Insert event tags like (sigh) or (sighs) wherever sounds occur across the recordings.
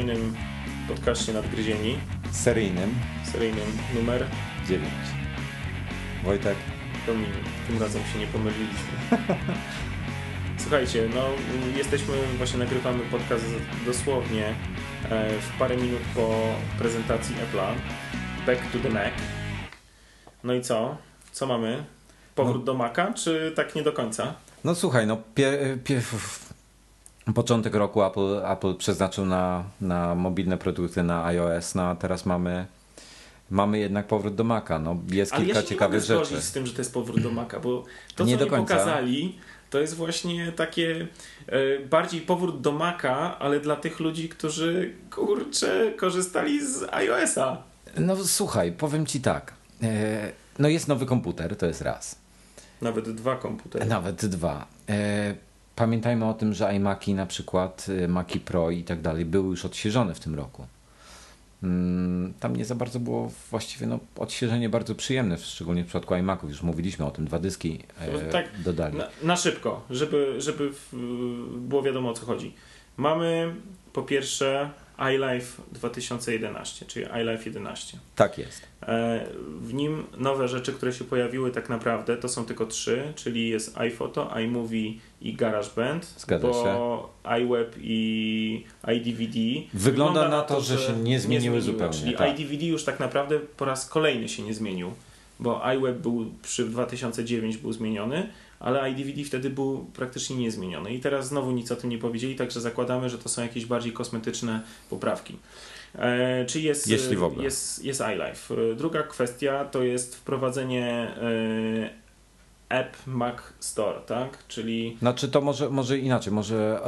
Kolejnym podcaście Nadgryzieni, Seryjnym seryjnym numer 9. Wojtek, Dominik. Tym razem się nie pomyliliśmy. (laughs) Słuchajcie, no jesteśmy, właśnie nagrywamy podcast dosłownie e, w parę minut po prezentacji Apple'a. Back to the Mac. No i co? Co mamy? Powrót No. do Maca, czy tak nie do końca? no słuchaj, no pie, pie, początek roku Apple, Apple przeznaczył na, na mobilne produkty na iOS, no a teraz mamy, mamy jednak powrót do Maca. No, jest Ale kilka ja się nie ciekawych mogę zgodzić rzeczy. z tym, że to jest powrót do Maca, bo to, Nie co mi pokazali, to jest właśnie takie e, bardziej powrót do Maca, ale dla tych ludzi, którzy kurczę korzystali z iOS-a. No słuchaj, powiem ci tak. E, no jest nowy komputer, to jest raz. Nawet dwa komputery. Nawet dwa. E, Pamiętajmy o tym, że iMaki na przykład, e, Maki Pro i tak dalej były już odświeżone w tym roku. Mm, Tam nie za bardzo było właściwie no, odświeżenie bardzo przyjemne, szczególnie w przypadku iMaków. Już mówiliśmy o tym, dwa dyski e, tak, dodali. Na, na szybko, żeby, żeby było wiadomo o co chodzi. Mamy po pierwsze iLife 2011, czyli iLife 11. Tak jest. E, W nim nowe rzeczy, które się pojawiły tak naprawdę, to są tylko trzy, czyli jest iPhoto, iMovie i GarageBand, Zgadza bo iWeb i iDVD Wygląda na to, że się nie zmieniły zupełnie, Czyli tak. iDVD już tak naprawdę po raz kolejny się nie zmienił, bo iWeb był przy 2009 był zmieniony, ale iDVD wtedy był praktycznie niezmieniony i teraz znowu nic o tym nie powiedzieli, także zakładamy, że to są jakieś bardziej kosmetyczne poprawki. E, czy jest, Jeśli w ogóle. jest, jest iLife. E, Druga kwestia to jest wprowadzenie e, app Mac Store, tak? Czyli Znaczy to może, może inaczej, może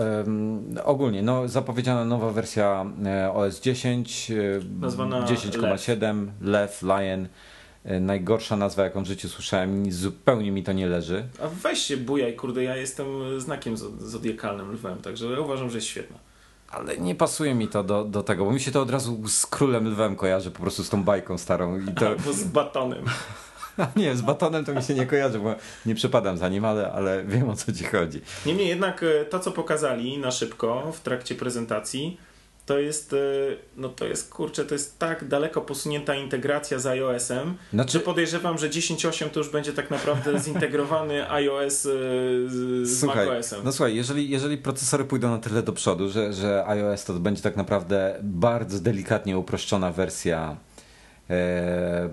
ogólnie, no, zapowiedziana nowa wersja e, OS 10, e, Nazwana 10,7, Lev, Lion. E, Najgorsza nazwa, jaką w życiu słyszałem, zupełnie mi to nie leży. a weź się bujaj, kurde, ja jestem znakiem zo- zodiakalnym lwem, także ja uważam, że jest świetna. Ale nie pasuje mi to do, do tego, bo mi się to od razu z królem lwem kojarzy, po prostu z tą bajką starą. I to, Albo z batonem. (laughs) nie, z batonem to mi się nie kojarzy, bo nie przepadam za nim, ale, ale wiem o co ci chodzi. Niemniej jednak e, to, co pokazali na szybko w trakcie prezentacji, to jest, e, no to jest, kurczę, to jest tak daleko posunięta integracja z iOS-em, Znaczy- że podejrzewam, że 10.8 to już będzie tak naprawdę (laughs) zintegrowany iOS e, z, z Słuchaj, macOS-em. no słuchaj, jeżeli, jeżeli procesory pójdą na tyle do przodu, że, że iOS to będzie tak naprawdę bardzo delikatnie uproszczona wersja e,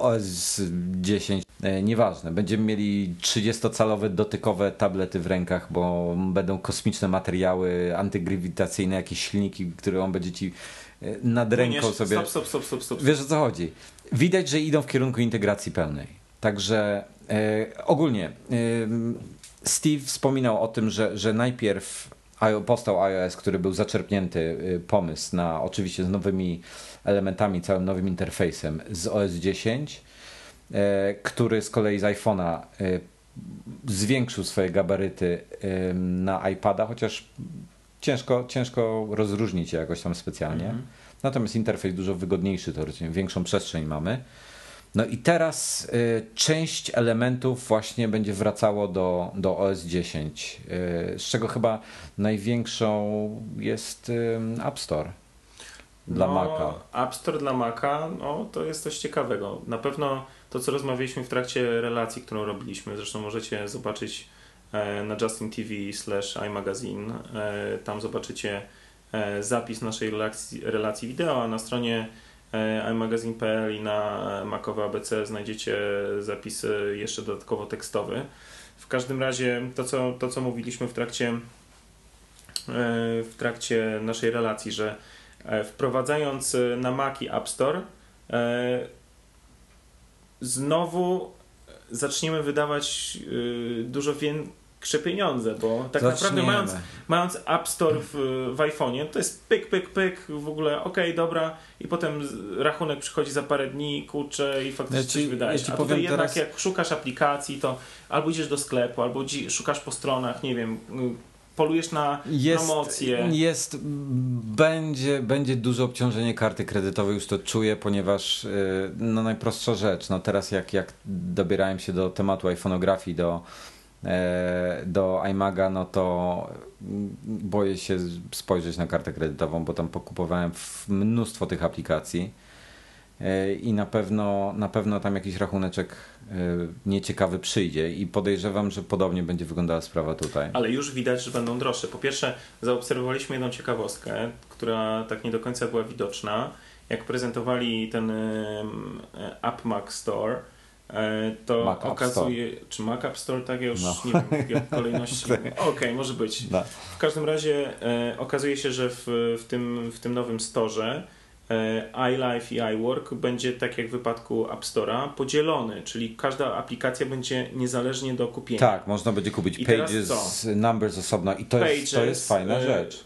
OS 10, e, nieważne, będziemy mieli 30-calowe dotykowe tablety w rękach, bo będą kosmiczne materiały antygrawitacyjne, jakieś silniki, które on będzie ci e, nad ręką Płyniesz- sobie... Stop, stop, stop, stop, stop. Wiesz o co chodzi. Widać, że idą w kierunku integracji pełnej. Także e, ogólnie e, Steve wspominał o tym, że, że najpierw powstał iOS, który był zaczerpnięty e, pomysł na oczywiście z nowymi elementami, całym nowym interfejsem z OS 10, e, który z kolei z iPhone'a e, zwiększył swoje gabaryty e, na iPada, chociaż ciężko, ciężko rozróżnić je jakoś tam specjalnie. Mhm. Natomiast interfejs dużo wygodniejszy, teoretycznie większą przestrzeń mamy. No i teraz y, część elementów właśnie będzie wracało do, do OS 10, y, z czego chyba największą jest y, App Store dla no, Maca. App Store dla Maca, no to jest coś ciekawego. Na pewno to, co rozmawialiśmy w trakcie relacji, którą robiliśmy, zresztą możecie zobaczyć e, na Justin TV slash iMagazine. E, Tam zobaczycie e, zapis naszej relacji, relacji wideo, a na stronie iMagazine.pl i na Macowe ABC znajdziecie zapis jeszcze dodatkowo tekstowy. W każdym razie to, co, to, co mówiliśmy w trakcie, w trakcie naszej relacji, że wprowadzając e, na Maci App Store e, znowu zaczniemy wydawać e, dużo większe pieniądze, bo tak naprawdę Zaczniemy. mając, mając App Store w, w iPhone'ie, to jest pyk, pyk, pyk, w ogóle okej, dobra i potem rachunek przychodzi za parę dni, kurczę i faktycznie Ja ci- coś wydajesz. ja A powiem jednak teraz- jak szukasz aplikacji, to albo idziesz do sklepu, albo szukasz po stronach, nie wiem, polujesz na Jest, promocje. jest, będzie, będzie duże obciążenie karty kredytowej, już to czuję, ponieważ y, no najprostsza rzecz, no teraz jak, jak dobierałem się do tematu iPhoneografii, do, e, do iMaga, no to boję się spojrzeć na kartę kredytową, bo tam pokupowałem mnóstwo tych aplikacji e, i na pewno, na pewno tam jakiś rachuneczek nieciekawy przyjdzie i podejrzewam, że podobnie będzie wyglądała sprawa tutaj. Ale już widać, że będą droższe. Po pierwsze, zaobserwowaliśmy jedną ciekawostkę, która tak nie do końca była widoczna. Jak prezentowali ten App Mac Store, E, to Mac okazuje, Store. czy Mac App Store, tak ja już no. nie wiem w jak kolejności. (laughs) Okej, okay, może być. No. W każdym razie e, okazuje się, że w, w, tym, w tym nowym storze e, iLife i iWork będzie tak jak w wypadku App Store'a podzielony, czyli każda aplikacja będzie niezależnie do kupienia. Tak, można będzie kupić I Pages, Numbers osobno i to, Pages, jest, to jest fajna e, rzecz.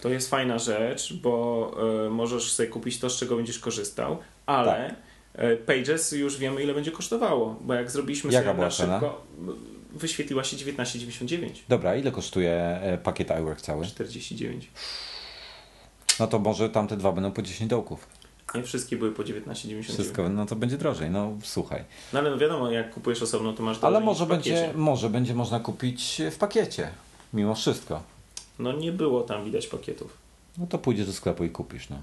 To jest fajna rzecz, bo e, możesz sobie kupić to, z czego będziesz korzystał, ale tak E, Pages już wiemy ile będzie kosztowało, bo jak zrobiliśmy Jaka sobie na szybko, wyświetliła się 19,99. Dobra, ile kosztuje e, pakiet iWork cały? 49. No to może tamte dwa będą po 10 dołków. Nie wszystkie były po 19,99. Wszystko, no to będzie drożej, no słuchaj. No ale no wiadomo, jak kupujesz osobno, to masz Ale może będzie, może będzie można kupić w pakiecie, mimo wszystko. No nie było tam widać pakietów. No to pójdziesz do sklepu i kupisz, no.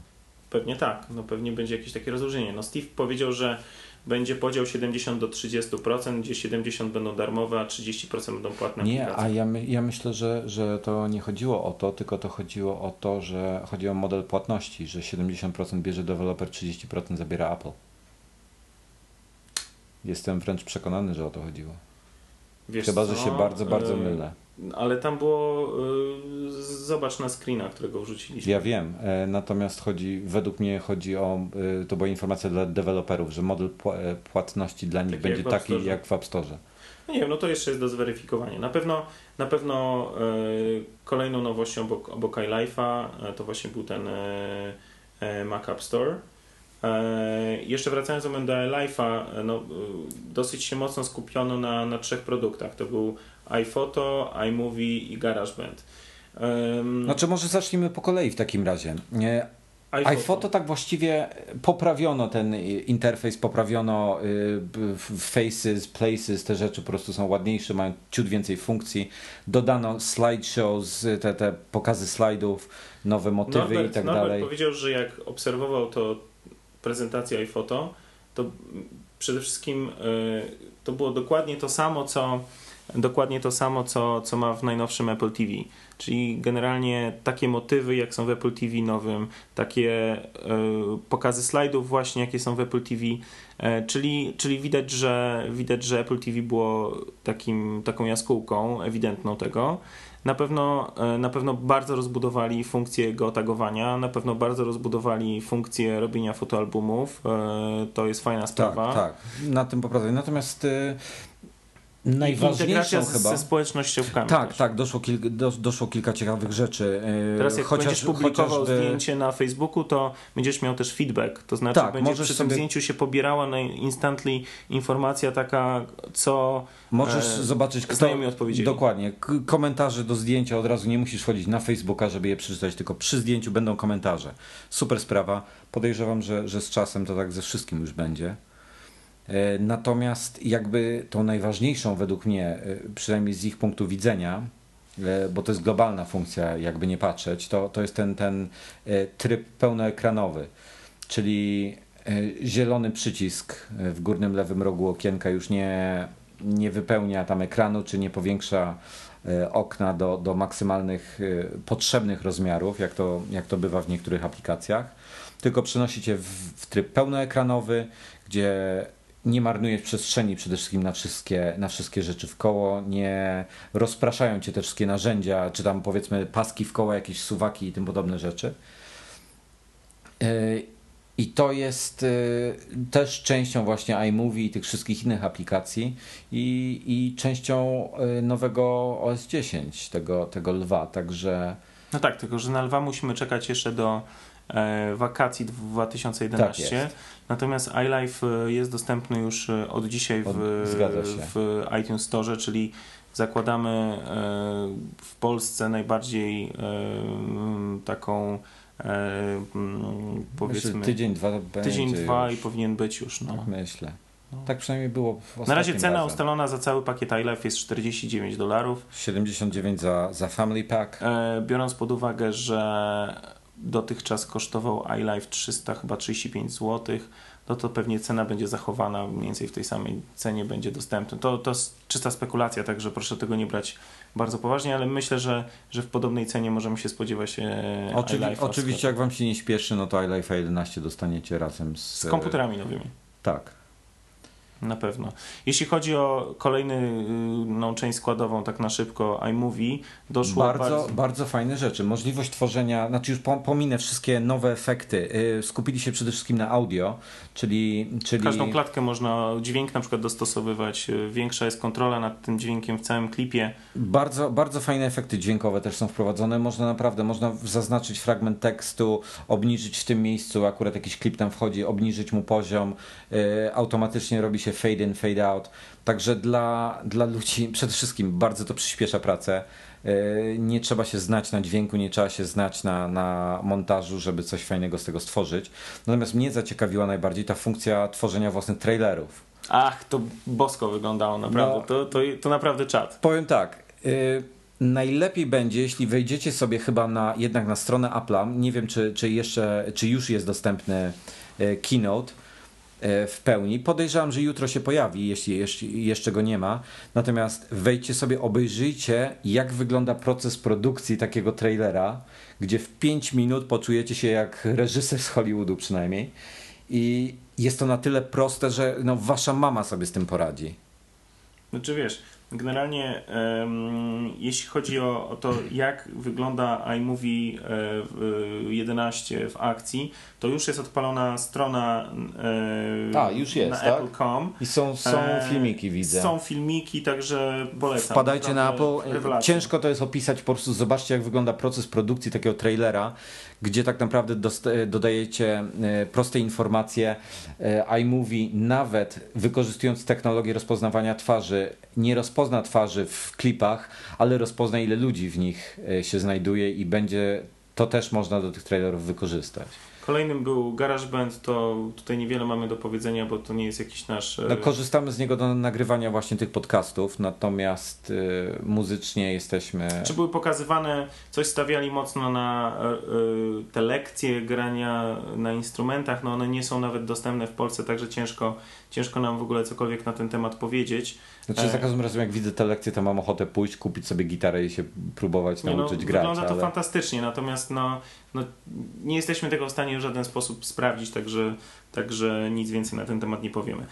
Pewnie tak, no pewnie będzie jakieś takie rozróżnienie. No Steve powiedział, że będzie podział 70 do 30%, gdzie 70 będą darmowe, a 30% będą płatne. Nie, a ja, my, ja myślę, że, że to nie chodziło o to, tylko to chodziło o to, że chodzi o model płatności, że 70% bierze deweloper, 30% zabiera Apple. Jestem wręcz przekonany, że o to chodziło. Wiesz Chyba, co? że się bardzo, bardzo mylę. Ale tam było, yy, zobacz na screena, którego wrzuciliśmy. Ja wiem, e, natomiast chodzi, według mnie chodzi o, e, to była informacja dla deweloperów, że model e, płatności dla nich taki będzie jak taki jak w App Store. No nie wiem, no to jeszcze jest do zweryfikowania. Na pewno, na pewno kolejną nowością obok, obok iLife'a to właśnie był ten Mac App Store. Jeszcze wracając do iLife'a, no, dosyć się mocno skupiono na, na trzech produktach. To był iPhoto, iMovie i GarageBand. Um, znaczy może zacznijmy po kolei w takim razie. iPhoto. iPhoto tak właściwie poprawiono ten interfejs, poprawiono y, faces, places, te rzeczy po prostu są ładniejsze, mają ciut więcej funkcji. Dodano slideshows, te, te pokazy slajdów, nowe motywy Norbert, i tak Norbert dalej. powiedział, że jak obserwował to prezentację iPhoto, to przede wszystkim y, to było dokładnie to samo, co dokładnie to samo, co, co ma w najnowszym Apple TV. Czyli generalnie takie motywy, jak są w Apple TV nowym, takie y, pokazy slajdów właśnie, jakie są w Apple TV, y, e, czyli, czyli widać, że, widać, że Apple TV było takim, taką jaskółką ewidentną tego. Na pewno, e, na pewno bardzo rozbudowali funkcję geotagowania, na pewno bardzo rozbudowali funkcję robienia fotoalbumów. To jest fajna sprawa. Tak, tak. Na tym poprawię. Natomiast najważniejszą z, chyba. ze społecznościówkami. Tak, też. tak, doszło, kil, do, doszło kilka ciekawych rzeczy. E, Teraz jak Chociaż, będziesz publikował chociażby... zdjęcie na Facebooku, to będziesz miał też feedback. To znaczy tak, będzie przy tym sobie... zdjęciu się pobierała na instantly informacja taka, co Możesz e, zobaczyć, kto mi odpowiedzieli. Dokładnie. Komentarze do zdjęcia od razu nie musisz wchodzić na Facebooka, żeby je przeczytać, tylko przy zdjęciu będą komentarze. Super sprawa. Podejrzewam, że, że z czasem to tak ze wszystkim już będzie. E, natomiast jakby tą najważniejszą według mnie, e, przynajmniej z ich punktu widzenia, e, bo to jest globalna funkcja, jakby nie patrzeć, to, to jest ten, ten tryb pełnoekranowy, czyli zielony przycisk w górnym lewym rogu okienka już nie, nie wypełnia tam ekranu, czy nie powiększa okna do, do maksymalnych potrzebnych rozmiarów, jak to, jak to bywa w niektórych aplikacjach, tylko przenosi cię w, w tryb pełnoekranowy, gdzie nie marnujesz przestrzeni przede wszystkim na wszystkie, na wszystkie rzeczy w koło, nie rozpraszają cię te wszystkie narzędzia, czy tam powiedzmy paski w koło, jakieś suwaki i tym podobne rzeczy. E, I to jest e, też częścią właśnie iMovie i tych wszystkich innych aplikacji i, i częścią e, nowego OS 10, tego, tego lwa, także... No tak, tylko że na lwa musimy czekać jeszcze do wakacji 2011. Tak Natomiast iLife e, jest dostępny już e, od dzisiaj w, w iTunes Store, czyli zakładamy e, w Polsce najbardziej taką powiedzmy Myślę, tydzień, dwa tydzień, dwa i powinien być już. No. Tak myślę. Tak przynajmniej było w Na razie cena razem. ustalona za cały pakiet iLife jest 49 dolarów. 79 za, za Family Pack. E, biorąc pod uwagę, że dotychczas kosztował iLife 300 chyba 35 zł, no to pewnie cena będzie zachowana mniej więcej w tej samej cenie będzie dostępny. To, to jest czysta spekulacja, także proszę tego nie brać bardzo poważnie, ale myślę, że, że w podobnej cenie możemy się spodziewać e, Oczywi oczywiście, jak wam się nie śpieszy, no to iLife 11 dostaniecie razem z... z komputerami nowymi. Tak. Na pewno. Jeśli chodzi o kolejną część składową, tak na szybko, iMovie, doszło Bardzo, bardzo fajne rzeczy. Możliwość tworzenia, znaczy już pom- pominę wszystkie nowe efekty. Yy, skupili się przede wszystkim na audio, czyli... czyli... Każdą klatkę można, dźwięk na przykład dostosowywać, y, większa jest kontrola nad tym dźwiękiem w całym klipie. Bardzo, bardzo fajne efekty dźwiękowe też są wprowadzone. Można naprawdę, można zaznaczyć fragment tekstu, obniżyć w tym miejscu, akurat jakiś klip tam wchodzi, obniżyć mu poziom, automatycznie robi się fade in, fade out. Także dla, dla ludzi przede wszystkim bardzo to przyspiesza pracę. Yy, Nie trzeba się znać na dźwięku, nie trzeba się znać na, na montażu, żeby coś fajnego z tego stworzyć. Natomiast mnie zaciekawiła najbardziej ta funkcja tworzenia własnych trailerów. Ach, to bosko wyglądało naprawdę. No. To, to, to naprawdę czad. Powiem tak. y, najlepiej będzie, jeśli wejdziecie sobie chyba na, jednak na stronę Apple'a. Nie wiem, czy, czy, jeszcze, czy już jest dostępny y, Keynote w pełni. Podejrzewam, że jutro się pojawi, jeśli, jeszcze go nie ma. Natomiast wejdźcie sobie, obejrzyjcie, jak wygląda proces produkcji takiego trailera, gdzie w 5 minut poczujecie się jak reżyser z Hollywoodu przynajmniej. I jest to na tyle proste, że no, wasza mama sobie z tym poradzi. Znaczy wiesz, generalnie jeśli chodzi o, o to, jak wygląda iMovie e, w, 11 w akcji, to już jest odpalona strona e, A, już jest, na tak? Apple.com. I są, są E, filmiki, widzę. Są filmiki, także polecam. Wpadajcie na Apple. rewelacja. Ciężko to jest opisać, po prostu zobaczcie, jak wygląda proces produkcji takiego trailera, gdzie tak naprawdę dodajecie e, proste informacje. E, iMovie, nawet wykorzystując technologię rozpoznawania twarzy, nie rozpozna twarzy w klipach, ale rozpozna, ile ludzi w nich e, się znajduje i będzie to też można do tych trailerów wykorzystać. Kolejnym był GarageBand, to tutaj niewiele mamy do powiedzenia, bo to nie jest jakiś nasz... e, No, korzystamy z niego do nagrywania właśnie tych podcastów, natomiast e, muzycznie jesteśmy. Czy były pokazywane, coś stawiali mocno na e, te lekcje grania na instrumentach, no one nie są nawet dostępne w Polsce, także ciężko, ciężko nam w ogóle cokolwiek na ten temat powiedzieć. Znaczy, E. za każdym razem, jak widzę te lekcje, to mam ochotę pójść, kupić sobie gitarę i się próbować no, nauczyć grać. wygląda to ale... fantastycznie, natomiast no, no, nie jesteśmy tego w stanie w żaden sposób sprawdzić, także, także nic więcej na ten temat nie powiemy.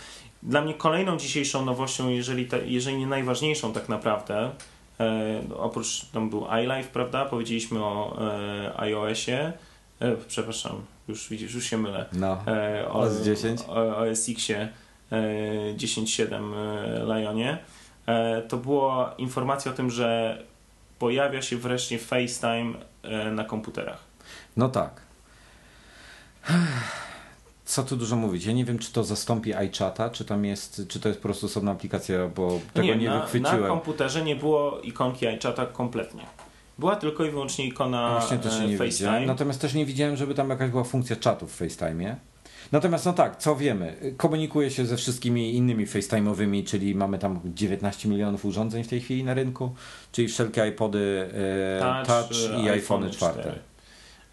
Dla mnie kolejną dzisiejszą nowością, jeżeli, ta, jeżeli nie najważniejszą tak naprawdę, e, oprócz tam był iLife, prawda? Powiedzieliśmy o e, iOSie, e, przepraszam, już widzisz, już się mylę. No. E, o, OS 10? O, OS Xie e, 10.7 e, Lionie, e, to była informacja o tym, że pojawia się wreszcie FaceTime e, na komputerach. no tak. (sighs) Co tu dużo mówić? Ja nie wiem, czy to zastąpi iChata, czy tam jest, czy to jest po prostu osobna aplikacja, bo tego nie, na, wychwyciłem. na komputerze nie było ikonki iChata kompletnie. Była tylko i wyłącznie ikona No Właśnie też e, nie widziałem. FaceTime. Natomiast też nie widziałem, żeby tam jakaś była funkcja czatu w FaceTime. Natomiast no tak, co wiemy? Komunikuje się ze wszystkimi innymi FaceTime'owymi, czyli mamy tam 19 milionów urządzeń w tej chwili na rynku, czyli wszelkie iPody e, Touch, e, i iPhone iPhony 4. 4.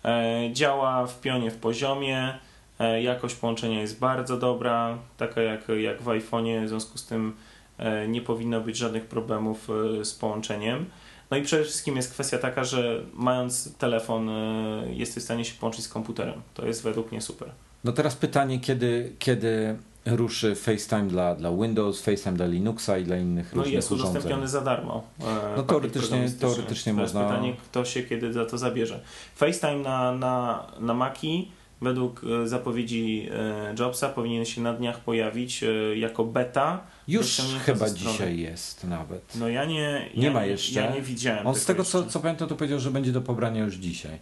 E, działa w pionie, w poziomie. E, jakość połączenia jest bardzo dobra, taka jak, jak w iPhone'ie, w związku z tym e, nie powinno być żadnych problemów e, z połączeniem. No i przede wszystkim jest kwestia taka, że mając telefon e, jesteś w stanie się połączyć z komputerem. To jest według mnie super. No teraz pytanie, kiedy, kiedy ruszy FaceTime dla, dla Windows, FaceTime dla Linuxa i dla innych No i różnych jest urządzeń. udostępniony za darmo. e, pakiet teoretycznie- teoretycznie Teraz można- pytanie, kto się kiedy za to zabierze. FaceTime na, na, na Maci według e, zapowiedzi e, Jobsa powinien się na dniach pojawić e, jako beta. Już chyba dzisiaj jest nawet. No ja nie, Nie ja ma jeszcze. Ja nie widziałem. On z tego, co, co pamiętam, to powiedział, że będzie do pobrania już dzisiaj.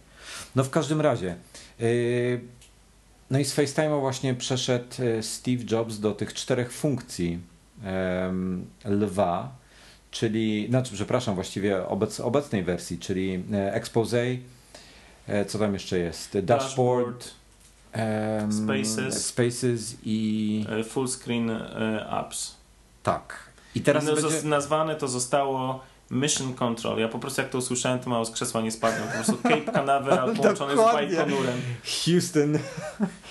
No w każdym razie. Yy, no i z FaceTime'a właśnie przeszedł e, Steve Jobs do tych czterech funkcji em, lwa, czyli, znaczy przepraszam, właściwie obec, obecnej wersji, czyli e, expose, e, co tam jeszcze jest, dashboard, em, Spaces. Spaces i Full screen apps. tak. I teraz no, będzie... nazwane to zostało Mission Control. Ja po prostu jak to usłyszałem, to mało z krzesła nie spadłem. Po prostu Cape Canaveral (laughs) (laughs) połączony z Dokładnie. Bajkonurem. Houston.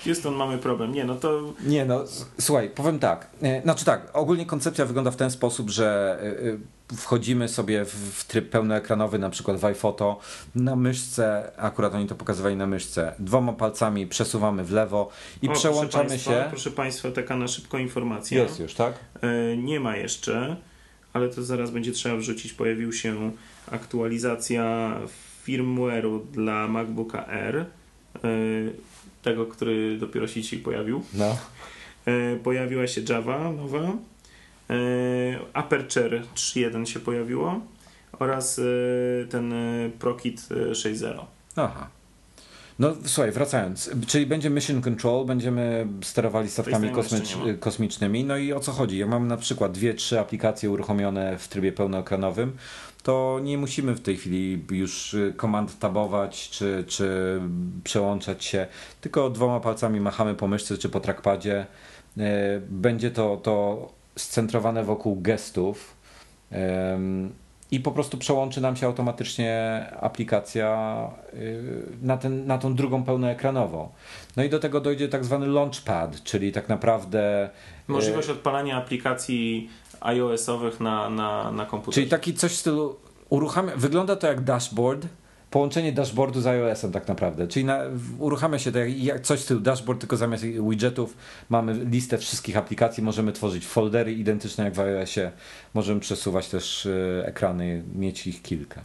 Houston mamy problem. Nie, no to Nie no, słuchaj, powiem tak. E, Znaczy tak, ogólnie koncepcja wygląda w ten sposób, że e, e, wchodzimy sobie w, tryb pełnoekranowy, na przykład w iPhoto, na myszce, akurat oni to pokazywali na myszce, dwoma palcami przesuwamy w lewo i o, przełączamy proszę państwa, się. Proszę Państwa, taka na szybko informacja. Jest już, tak? Nie ma jeszcze, ale to zaraz będzie trzeba wrzucić. Pojawił się aktualizacja firmware'u dla MacBooka Air, e, tego, który dopiero się dzisiaj pojawił. No. E, Pojawiła się Java nowa, e, Aperture 3.1 się pojawiło oraz ten ProKit e, 6.0. Aha. No słuchaj, wracając, czyli będzie mission control, będziemy sterowali statkami kosmicz- kosmicznymi. No i o co chodzi? Jak mamy na przykład dwie, trzy aplikacje uruchomione w trybie pełnoekranowym, to nie musimy w tej chwili już y, komand tabować czy, czy przełączać się, tylko dwoma palcami machamy po myszce czy po trackpadzie. Y, Będzie to, to scentrowane wokół gestów. I po prostu przełączy nam się automatycznie aplikacja y, na, ten, na tą drugą pełnoekranową. No i do tego dojdzie tak zwany launchpad, czyli tak naprawdę. Możliwość odpalania aplikacji iOS-owych na, na, na komputerze. Czyli taki coś w stylu uruchamia, wygląda to jak dashboard, połączenie dashboardu z iOS-em tak naprawdę. Czyli na, uruchamia się to jak, jak coś w stylu dashboard, tylko zamiast widgetów mamy listę wszystkich aplikacji, możemy tworzyć foldery identyczne jak w iOS-ie, możemy przesuwać też y, ekrany, mieć ich kilka.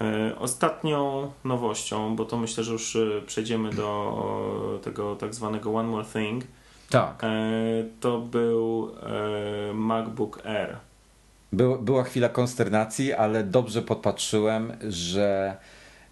E, Ostatnią nowością, bo to myślę, że już e, przejdziemy do tego tak zwanego One More Thing, Tak. to był MacBook Air. Był, była chwila konsternacji, ale dobrze podpatrzyłem, że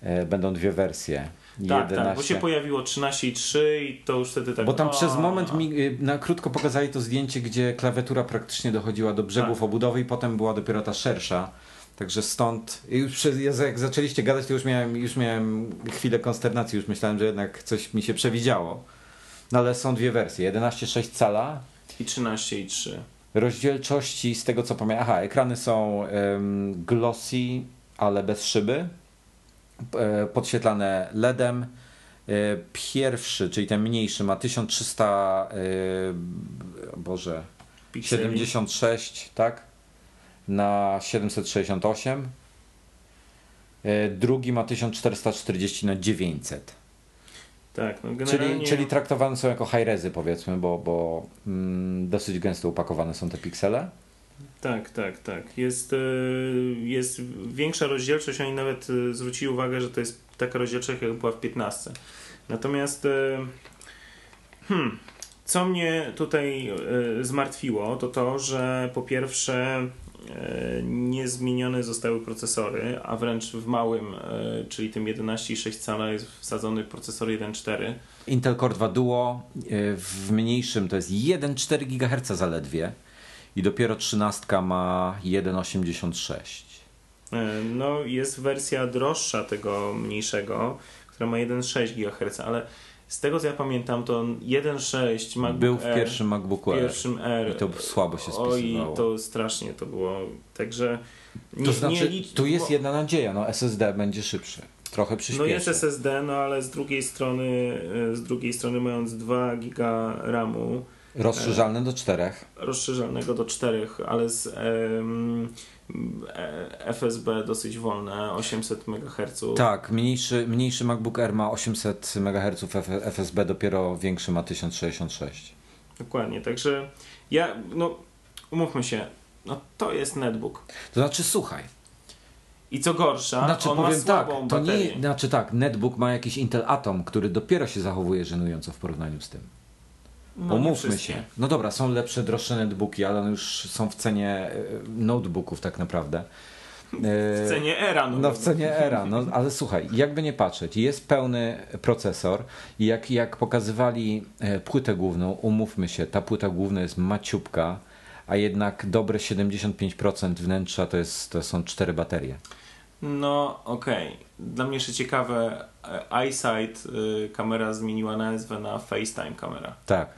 e, będą dwie wersje. Tak, 11. tak, bo się pojawiło 13.3 i to już wtedy tak... Bo tam o, przez moment mi, y, na krótko pokazali to zdjęcie, gdzie klawiatura praktycznie dochodziła do brzegów Tak. obudowy i potem była dopiero ta szersza. Także stąd, i już przez, ja- jak zaczęliście gadać, to już miałem, już miałem chwilę konsternacji, już myślałem, że jednak coś mi się przewidziało. No ale są dwie wersje, 11,6 cala, I 13.3. rozdzielczości z tego co pamiętam, aha, ekrany są glossy, ale bez szyby, e, podświetlane LEDem. E, Pierwszy, czyli ten mniejszy, ma 1300, e, Boże, Pikseli. 76, tak? Na 768. E, Drugi ma 1440 na 900. Tak, no generalnie... Czyli, czyli traktowane są jako high rezy powiedzmy, bo, bo mm, dosyć gęsto upakowane są te piksele. Tak, tak, tak. Jest, e, jest większa rozdzielczość, oni nawet e, zwrócili uwagę, że to jest taka rozdzielczość, jak była w 15. Natomiast e, hmm, co mnie tutaj zmartwiło, to to, że po pierwsze e, nie zmienione zostały procesory, a wręcz w małym, e, czyli tym 11,6 cala jest wsadzony procesor 1.4. Intel Core 2 Duo y, w mniejszym to jest 1,4 GHz zaledwie i dopiero 13 ma 1,86. E, No, jest wersja droższa tego mniejszego, która ma 1,6 GHz, ale z tego co ja pamiętam, to 1,6 MacBook Był w pierwszym MacBooku Air. pierwszym. I to słabo się Oj, spisywało. to strasznie to było. Także nie, To znaczy, nie tu jest bo- jedna nadzieja, no SSD będzie szybszy. Trochę No przyspieszy. jest SSD, no ale z drugiej strony, e, z drugiej strony mając 2 giga RAMu Rozszerzalny do czterech. rozszerzonego do 4, ale z e, FSB dosyć wolne, 800 MHz. Tak, mniejszy, mniejszy MacBook Air ma 800 MHz FSB, dopiero większy ma 1066. Dokładnie, także ja, no umówmy się, no to jest netbook. To znaczy, słuchaj, I co gorsza, znaczy on ma powiem tak, słabą to baterię. nie, znaczy tak, netbook ma jakiś Intel Atom, który dopiero się zachowuje żenująco w porównaniu z tym. No, Umówmy się. No dobra, są lepsze, droższe netbooki, ale one już są w cenie e, notebooków tak naprawdę. E, W cenie era. No, No w cenie era, no ale słuchaj, jakby nie patrzeć, jest pełny procesor i jak, jak pokazywali e, płytę główną, umówmy się, ta płyta główna jest maciubka, a jednak dobre 75% wnętrza to, jest, to są cztery baterie. No, okej. Dla mnie jeszcze ciekawe, e, EyeSight y, kamera zmieniła nazwę na FaceTime kamera. Tak,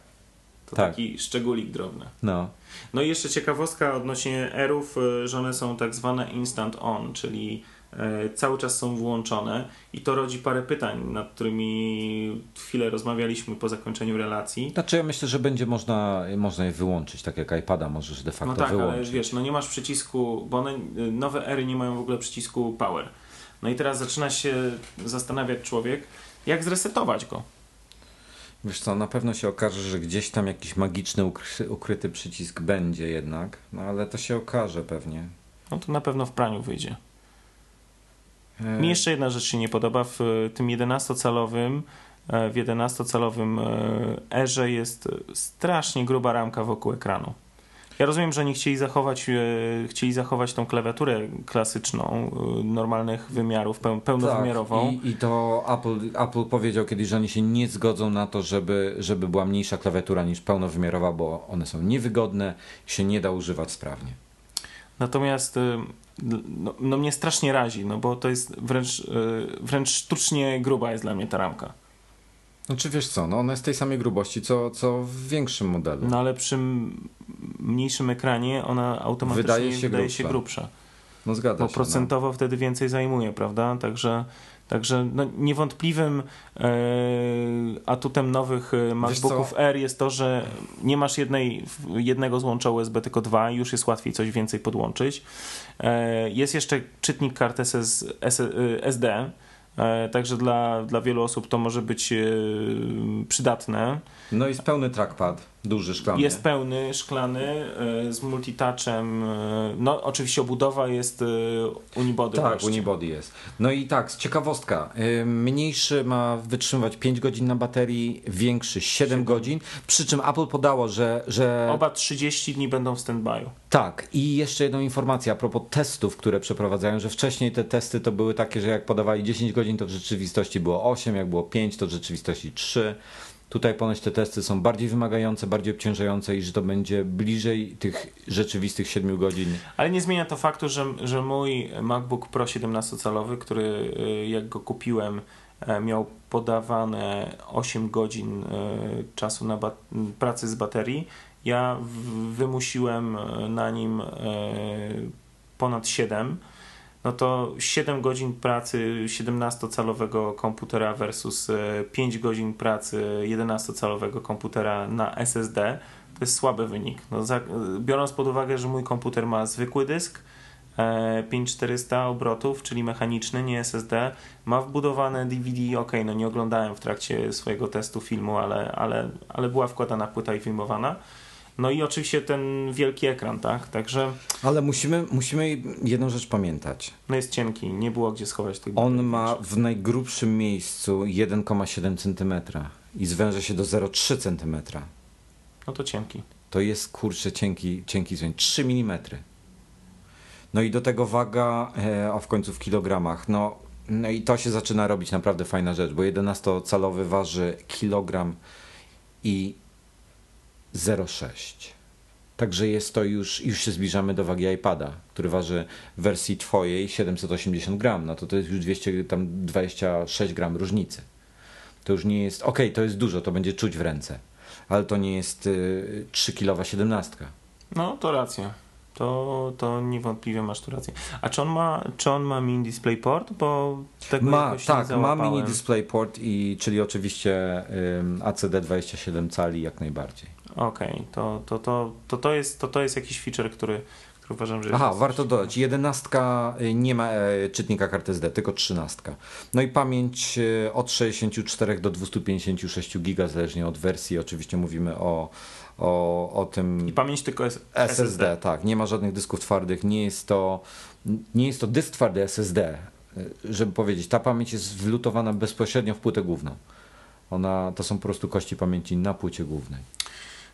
To Tak. taki szczególik drobny. no. No i jeszcze ciekawostka odnośnie Airów, y, że one są tak zwane instant on, czyli e, cały czas są włączone i to rodzi parę pytań, nad którymi chwilę rozmawialiśmy po zakończeniu relacji. Znaczy ja myślę, że będzie można, można je wyłączyć, tak jak iPada możesz de facto No tak, wyłączyć. ale wiesz, no nie masz przycisku, bo one, y, nowe ery nie mają w ogóle przycisku power. No i teraz zaczyna się zastanawiać człowiek, jak zresetować go. Wiesz co, na pewno się okaże, że gdzieś tam jakiś magiczny, ukry, ukryty przycisk będzie jednak, no ale to się okaże pewnie. No to na pewno w praniu wyjdzie. E, Mi jeszcze jedna rzecz się nie podoba. W e, tym 11-calowym e, w 11-calowym e, erze jest strasznie gruba ramka wokół ekranu. Ja rozumiem, że oni chcieli zachować, e, chcieli zachować tą klawiaturę klasyczną, e, normalnych wymiarów, peł- pełnowymiarową. Tak, i, I to Apple, Apple powiedział kiedyś, że oni się nie zgodzą na to, żeby, żeby była mniejsza klawiatura niż pełnowymiarowa, bo one są niewygodne i się nie da używać sprawnie. Natomiast y, no, no mnie strasznie razi, no bo to jest wręcz, wręcz sztucznie gruba jest dla mnie ta ramka. Znaczy wiesz co, no ona jest tej samej grubości, co, co w większym modelu. No ale przy mniejszym ekranie ona automatycznie Wydaje wydaje się się, grubsza. grubsza. No zgadza Bo się. procentowo wtedy więcej zajmuje, prawda? Także, także no, niewątpliwym e, atutem nowych e, MacBooków Air jest to, że nie masz jednej, jednego złącza USB, tylko dwa i już jest łatwiej coś więcej podłączyć. E, jest jeszcze czytnik kart SS, S, SD, także dla, dla wielu osób to może być e, przydatne. No. jest pełny trackpad, duży, szklany. Jest pełny, szklany, e, z multitouchem. e, No, oczywiście obudowa jest e, unibody. Tak, wreszcie. unibody jest. No i tak, ciekawostka. Mniejszy ma wytrzymywać 5 godzin na baterii, większy 7 godzin. Przy czym Apple podało, że. że... Oba 30 dni będą w stand-by'u. Tak, i jeszcze jedną informację a propos testów, które przeprowadzają, że wcześniej te testy to były takie, że jak podawali 10 godzin, to w rzeczywistości było 8, jak było 5, to w rzeczywistości 3. Tutaj ponoć te testy są bardziej wymagające, bardziej obciążające i że to będzie bliżej tych rzeczywistych 7 godzin. Ale nie zmienia to faktu, że, że mój MacBook Pro 17-calowy, który y, jak go kupiłem, e, miał podawane 8 godzin e, czasu na pracy z baterii. Ja wymusiłem e, na nim ponad 7. No to 7 godzin pracy 17-calowego komputera versus e, 5 godzin pracy 11-calowego komputera na SSD to jest słaby wynik. No, za, biorąc pod uwagę, że mój komputer ma zwykły dysk, e, 5400 obrotów, czyli mechaniczny, nie SSD, ma wbudowane DVD, ok, no nie oglądałem w trakcie swojego testu filmu, ale, ale, ale była wkładana płyta i filmowana. No i oczywiście ten wielki ekran, tak? Także Ale musimy, musimy jedną rzecz pamiętać. no jest cienki, nie było gdzie schować tych On ma w najgrubszym miejscu 1,7 cm i zwęża się do 0,3 cm. No to cienki. To jest kurczę cienki, cienki zwęg, 3 mm. No i do tego waga, e, a w końcu w kilogramach. No, no i to się zaczyna robić naprawdę fajna rzecz, bo 11-calowy waży kilogram i 0,6. Także jest to już, już się zbliżamy do wagi iPada, który waży w wersji twojej 780 gram. No to to jest już 200, tam 26 gram różnicy. To już nie jest, okej, to jest dużo, to będzie czuć w ręce, ale to nie jest y, 3 kilowa 17. No to racja. To, to niewątpliwie masz tu rację. A czy on ma, czy on ma mini DisplayPort? Bo tego Ma, tak, ma mini DisplayPort i czyli oczywiście ym, ACD 27 cali jak najbardziej. Okej, to, to, to, to, to, jest, to, to jest jakiś feature, który, który uważam, że Aha, jest warto dodać, 11 nie ma e, czytnika kart SD, tylko 13. No i pamięć e, od 64 do 256 giga, zależnie od wersji. Oczywiście mówimy o, o, o tym I pamięć tylko jest SSD, tak, nie ma żadnych dysków twardych, nie jest to, nie jest to dysk twardy SSD, żeby powiedzieć, ta pamięć jest wlutowana bezpośrednio w płytę główną. Ona, to są po prostu kości pamięci na płycie głównej.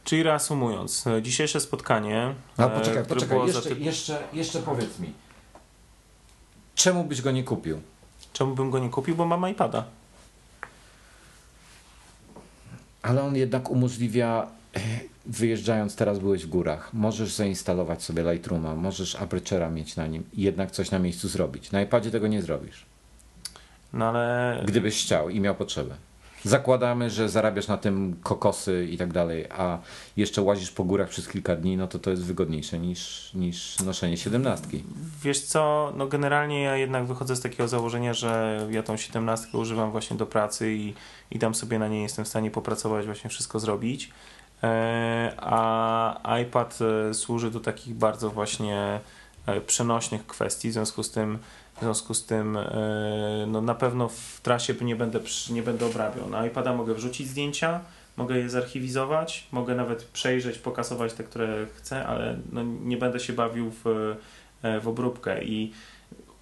Czyli reasumując, e, dzisiejsze spotkanie. A e, poczekaj, poczekaj, jeszcze, jeszcze, jeszcze powiedz mi, czemu byś go nie kupił? Czemu bym go nie kupił? Bo mam iPada. Ale on jednak umożliwia wyjeżdżając teraz byłeś w górach, możesz zainstalować sobie Lightrooma, możesz Aperture'a mieć na nim i jednak coś na miejscu zrobić. Na iPadzie tego nie zrobisz. No ale... Gdybyś chciał i miał potrzebę. Zakładamy, że zarabiasz na tym kokosy i tak dalej, a jeszcze łazisz po górach przez kilka dni, no to to jest wygodniejsze niż, niż noszenie siedemnastki. Wiesz co, no generalnie ja jednak wychodzę z takiego założenia, że ja tą siedemnastkę używam właśnie do pracy i, i tam sobie na niej jestem w stanie popracować, właśnie wszystko zrobić. E, a iPad e, służy do takich bardzo właśnie e, przenośnych kwestii, w związku z tym w związku z tym no na pewno w trasie nie będę, nie będę obrabiał. Na iPada mogę wrzucić zdjęcia, mogę je zarchiwizować, mogę nawet przejrzeć, pokasować te, które chcę, ale no nie będę się bawił w, w obróbkę i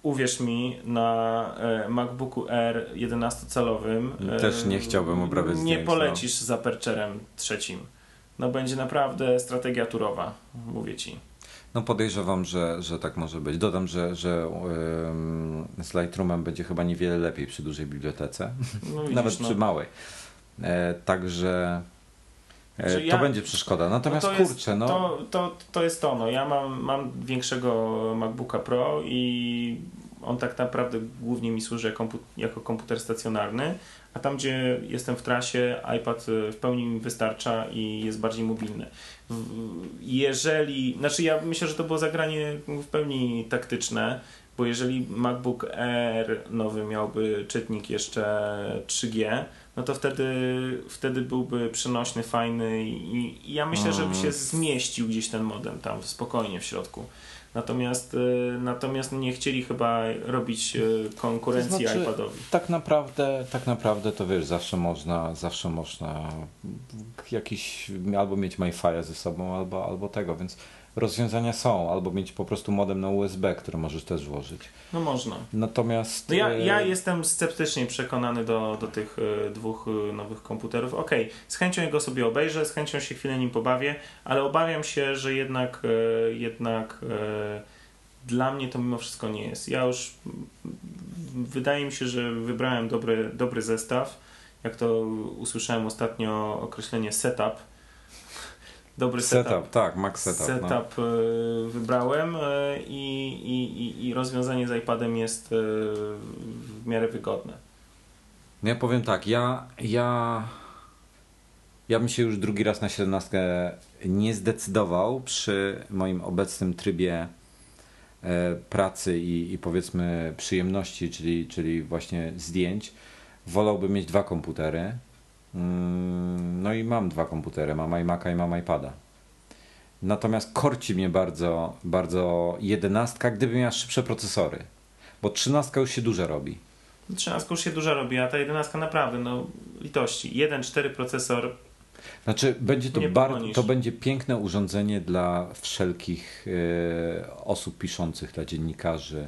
uwierz mi, na MacBooku R 11-calowym też nie chciałbym obrabiać Nie zdjęć, no. polecisz no. z aperczerem trzecim no będzie naprawdę strategia turowa, mówię ci. No podejrzewam, że, że tak może być. Dodam, że, że um, z Lightroomem będzie chyba niewiele lepiej przy dużej bibliotece, no (laughs) widzisz, nawet przy no. małej. E, także e, to ja, będzie przeszkoda. Natomiast no to kurczę, jest, no. To, to, to jest to. No. Ja mam, mam większego MacBooka Pro i on tak naprawdę głównie mi służy jako, komputer stacjonarny, a tam, gdzie jestem w trasie, iPad y, w pełni mi wystarcza i jest bardziej mobilny. Jeżeli, znaczy ja myślę, że to było zagranie w pełni taktyczne, bo jeżeli MacBook Air nowy miałby czytnik jeszcze 3G, no to wtedy, wtedy byłby przenośny, fajny i, i ja myślę, że by się mm. zmieścił gdzieś ten modem tam spokojnie w środku. Natomiast, y, natomiast nie chcieli chyba robić y, konkurencji to znaczy, iPadowi. Tak naprawdę, tak naprawdę to wiesz, zawsze można, zawsze można jakiś albo mieć MyFire ze sobą, albo, albo tego, więc rozwiązania są, albo mieć po prostu modem na USB, który możesz też włożyć. No można. Natomiast... No ja, ja e, jestem sceptycznie przekonany do, do tych e, dwóch e, nowych komputerów. Ok, z chęcią go sobie obejrzę, z chęcią się chwilę nim pobawię, ale obawiam się, że jednak, jednak dla mnie to mimo wszystko nie jest. Ja już wydaje mi się, że wybrałem dobry, dobry zestaw. Jak to usłyszałem ostatnio określenie setup, dobry setup. setup tak, max setup. Setup no. wybrałem e, i, i, i rozwiązanie z iPadem jest e, w miarę wygodne. No ja powiem tak, ja, ja, ja bym się już drugi raz na 17 nie zdecydował przy moim obecnym trybie pracy i, i powiedzmy przyjemności, czyli, czyli właśnie zdjęć. Wolałbym mieć dwa komputery, no i mam dwa komputery, mam iMac'a i mam iPada. Natomiast korci mnie bardzo, bardzo jedenastka, gdyby miała szybsze procesory. Bo trzynastka już się dużo robi. Trzynastka już się dużo robi, a ta jedenastka naprawdę, no litości. 1.4 procesor. Znaczy, będzie to, bardzo, to będzie piękne urządzenie dla wszelkich e, osób piszących, dla dziennikarzy.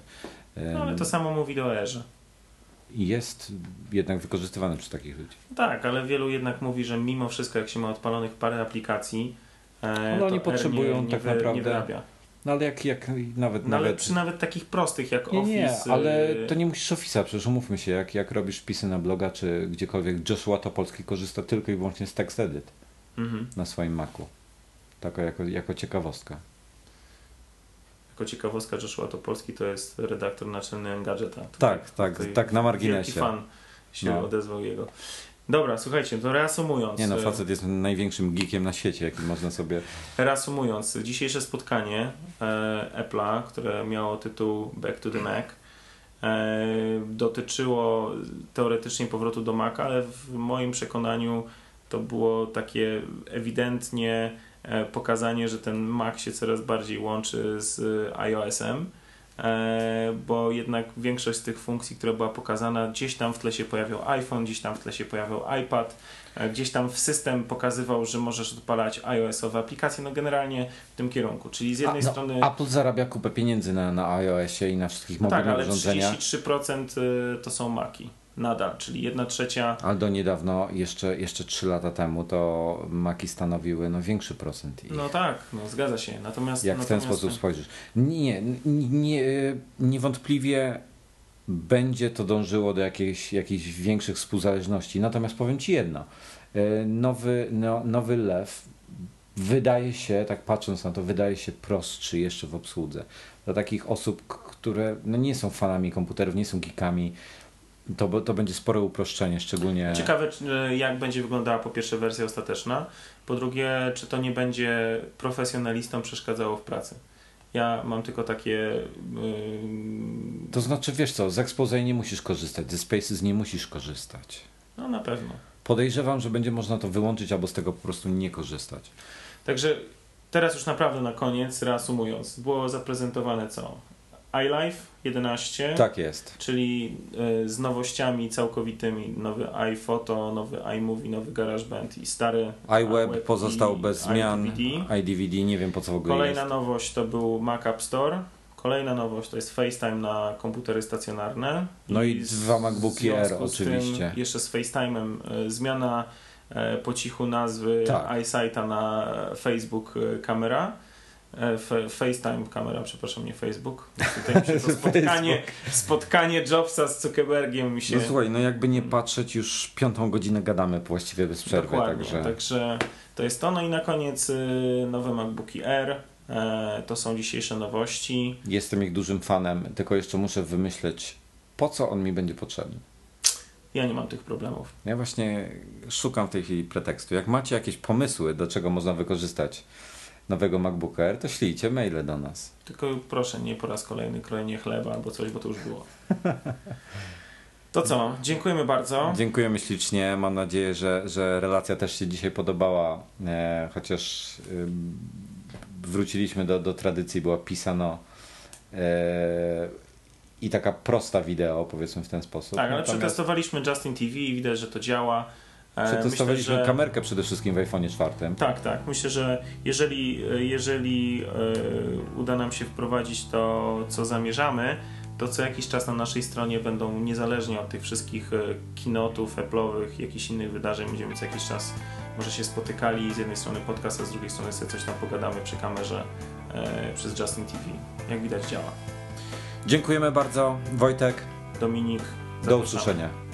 No ale to samo mówi do Erze jest jednak wykorzystywany przez takich ludzi. Tak, ale wielu jednak mówi, że mimo wszystko, jak się ma odpalonych parę aplikacji, e, no, oni potrzebują nie, tak wy, naprawdę. Nie. No ale jak, jak nawet. No, nawet... ale przy nawet takich prostych jak nie, Office. Nie, ale y- to nie musisz Office'a, przecież umówmy się, jak, jak robisz wpisy na bloga czy gdziekolwiek, Joshua Topolski korzysta tylko i wyłącznie z TextEdit mhm. na swoim Macu. Taka jako, jako ciekawostka. Jako ciekawostka Joshua Topolski to jest redaktor naczelny Engadgeta. Tak, tak, tak na marginesie. Wielki fan się no. odezwał jego. Dobra, słuchajcie, to reasumując. Nie no, facet jest największym geekiem na świecie, jaki można sobie... Reasumując, dzisiejsze spotkanie e, Apple'a, które miało tytuł Back to the Mac, e, dotyczyło teoretycznie powrotu do Maca, ale w moim przekonaniu to było takie ewidentnie E, pokazanie, że ten Mac się coraz bardziej łączy z iOS-em, e, bo jednak większość z tych funkcji, która była pokazana, gdzieś tam w tle się pojawiał iPhone, gdzieś tam w tle się pojawiał iPad, e, gdzieś tam w system pokazywał, że możesz odpalać iOS-owe aplikacje, no generalnie w tym kierunku, czyli z jednej A, no, strony... Apple zarabia kupę pieniędzy na, na iOS-ie i na wszystkich mobilnych tak, ale urządzeniach. 33% to są Maki nadal, czyli jedna trzecia. Ale do niedawno, jeszcze, jeszcze 3 lata temu, to maki stanowiły no, większy procent. Ich. No tak, no, zgadza się. Natomiast. Jak natomiast... w ten sposób spojrzysz. Nie, nie, niewątpliwie będzie to dążyło do jakichś, jakichś większych współzależności. Natomiast powiem Ci jedno. E, nowy, no, nowy lew wydaje się, tak patrząc na to, wydaje się prostszy jeszcze w obsłudze. Dla takich osób, które no nie są fanami komputerów, nie są geekami, to, to będzie spore uproszczenie, szczególnie... Ciekawe, e, jak będzie wyglądała po pierwsze wersja ostateczna, po drugie, czy to nie będzie profesjonalistom przeszkadzało w pracy. Ja mam tylko takie. ym, To znaczy, wiesz co, z Expose nie musisz korzystać, ze Spaces nie musisz korzystać. No na pewno. Podejrzewam, że będzie można to wyłączyć albo z tego po prostu nie korzystać. Także teraz już naprawdę na koniec, reasumując, było zaprezentowane co? iLife 11, Tak jest. czyli y, z nowościami całkowitymi, nowy iPhoto, nowy iMovie, nowy GarageBand i stary iWeb pozostał i bez zmian. iDVD. iDVD nie wiem po co w ogóle Kolejna jest. nowość to był Mac App Store. Kolejna nowość to jest FaceTime na komputery stacjonarne. No i z- dwa MacBooki Air oczywiście. Jeszcze z FaceTime'em e, zmiana e, po cichu nazwy Tak. iSighta na Facebook e, kamera. E, FaceTime kamera, przepraszam, nie Facebook. Tutaj mi się to (laughs) spotkanie, spotkanie Jobsa z Zuckerbergiem mi się... No słuchaj, no jakby nie patrzeć, już piątą godzinę gadamy właściwie bez przerwy, Dokładnie, także... także to jest to. No i na koniec y, nowe MacBooki Air. E, to są dzisiejsze nowości. Jestem ich dużym fanem, tylko jeszcze muszę wymyśleć, po co on mi będzie potrzebny. Ja nie mam tych problemów. Ja właśnie szukam w tej chwili pretekstu. Jak macie jakieś pomysły, do czego można wykorzystać nowego MacBooka Air, to ślijcie maile do nas. Tylko proszę, nie po raz kolejny krojenie chleba albo coś, bo to już było. (laughs) To co? Dziękujemy bardzo. Dziękujemy ślicznie. Mam nadzieję, że, że relacja też się dzisiaj podobała, e, chociaż ym, wróciliśmy do, do tradycji, była pisano e, i taka prosta wideo, powiedzmy w ten sposób. Tak, ale Natomiast przetestowaliśmy Justin TV i widać, że to działa. E, przetestowaliśmy myślę, że- kamerkę przede wszystkim w iPhone 4. Tak, tak. Myślę, że jeżeli, jeżeli e, uda nam się wprowadzić to, co zamierzamy, to co jakiś czas na naszej stronie będą niezależnie od tych wszystkich e, kinotów, Apple'owych, jakichś innych wydarzeń, będziemy co jakiś czas może się spotykali z jednej strony podcast, a z drugiej strony sobie coś tam pogadamy przy kamerze e, przez Justin TV. Jak widać działa. Dziękujemy bardzo. Wojtek, Dominik, do zapraszamy. usłyszenia.